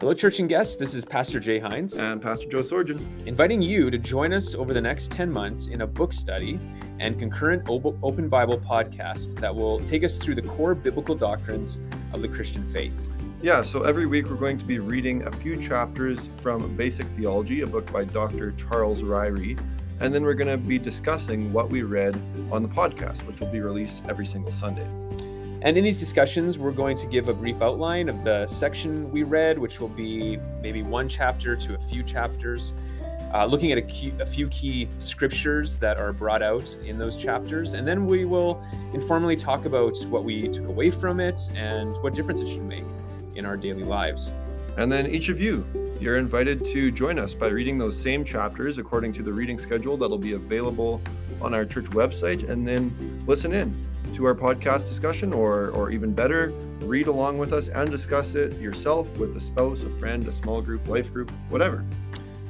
Hello, church and guests. This is Pastor Jay Hines. And Pastor Joe Sorgen. Inviting you to join us over the next 10 months in a book study and concurrent Open Bible podcast that will take us through the core biblical doctrines of the Christian faith. Yeah, so every week we're going to be reading a few chapters from Basic Theology, a book by Dr. Charles Ryrie. And then we're going to be discussing what we read on the podcast, which will be released every single Sunday. And in these discussions, we're going to give a brief outline of the section we read, which will be maybe one chapter to a few chapters, uh, looking at a, key, a, few key scriptures that are brought out in those chapters. And then we will informally talk about what we took away from it and what difference it should make in our daily lives. And then each of you, you're invited to join us by reading those same chapters according to the reading schedule that'll be available on our church website, and then listen in to our podcast discussion, or, or even better, read along with us and discuss it yourself with a spouse, a friend, a small group, life group, whatever.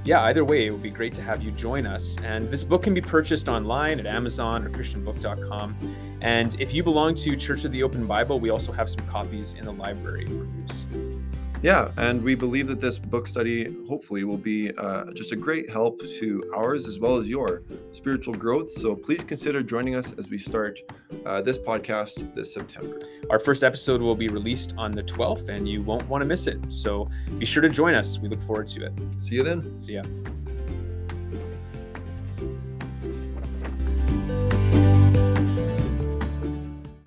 Yeah, either way, it would be great to have you join us. And this book can be purchased online at Amazon or ChristianBook.com. And if you belong to Church of the Open Bible, we also have some copies in the library for use. Yeah, and we believe that this book study hopefully will be uh, just a great help to ours as well as your spiritual growth. So please consider joining us as we start uh, this podcast this September. Our first episode will be released on the 12th, and you won't want to miss it. So be sure to join us. We look forward to it. See you then. See ya.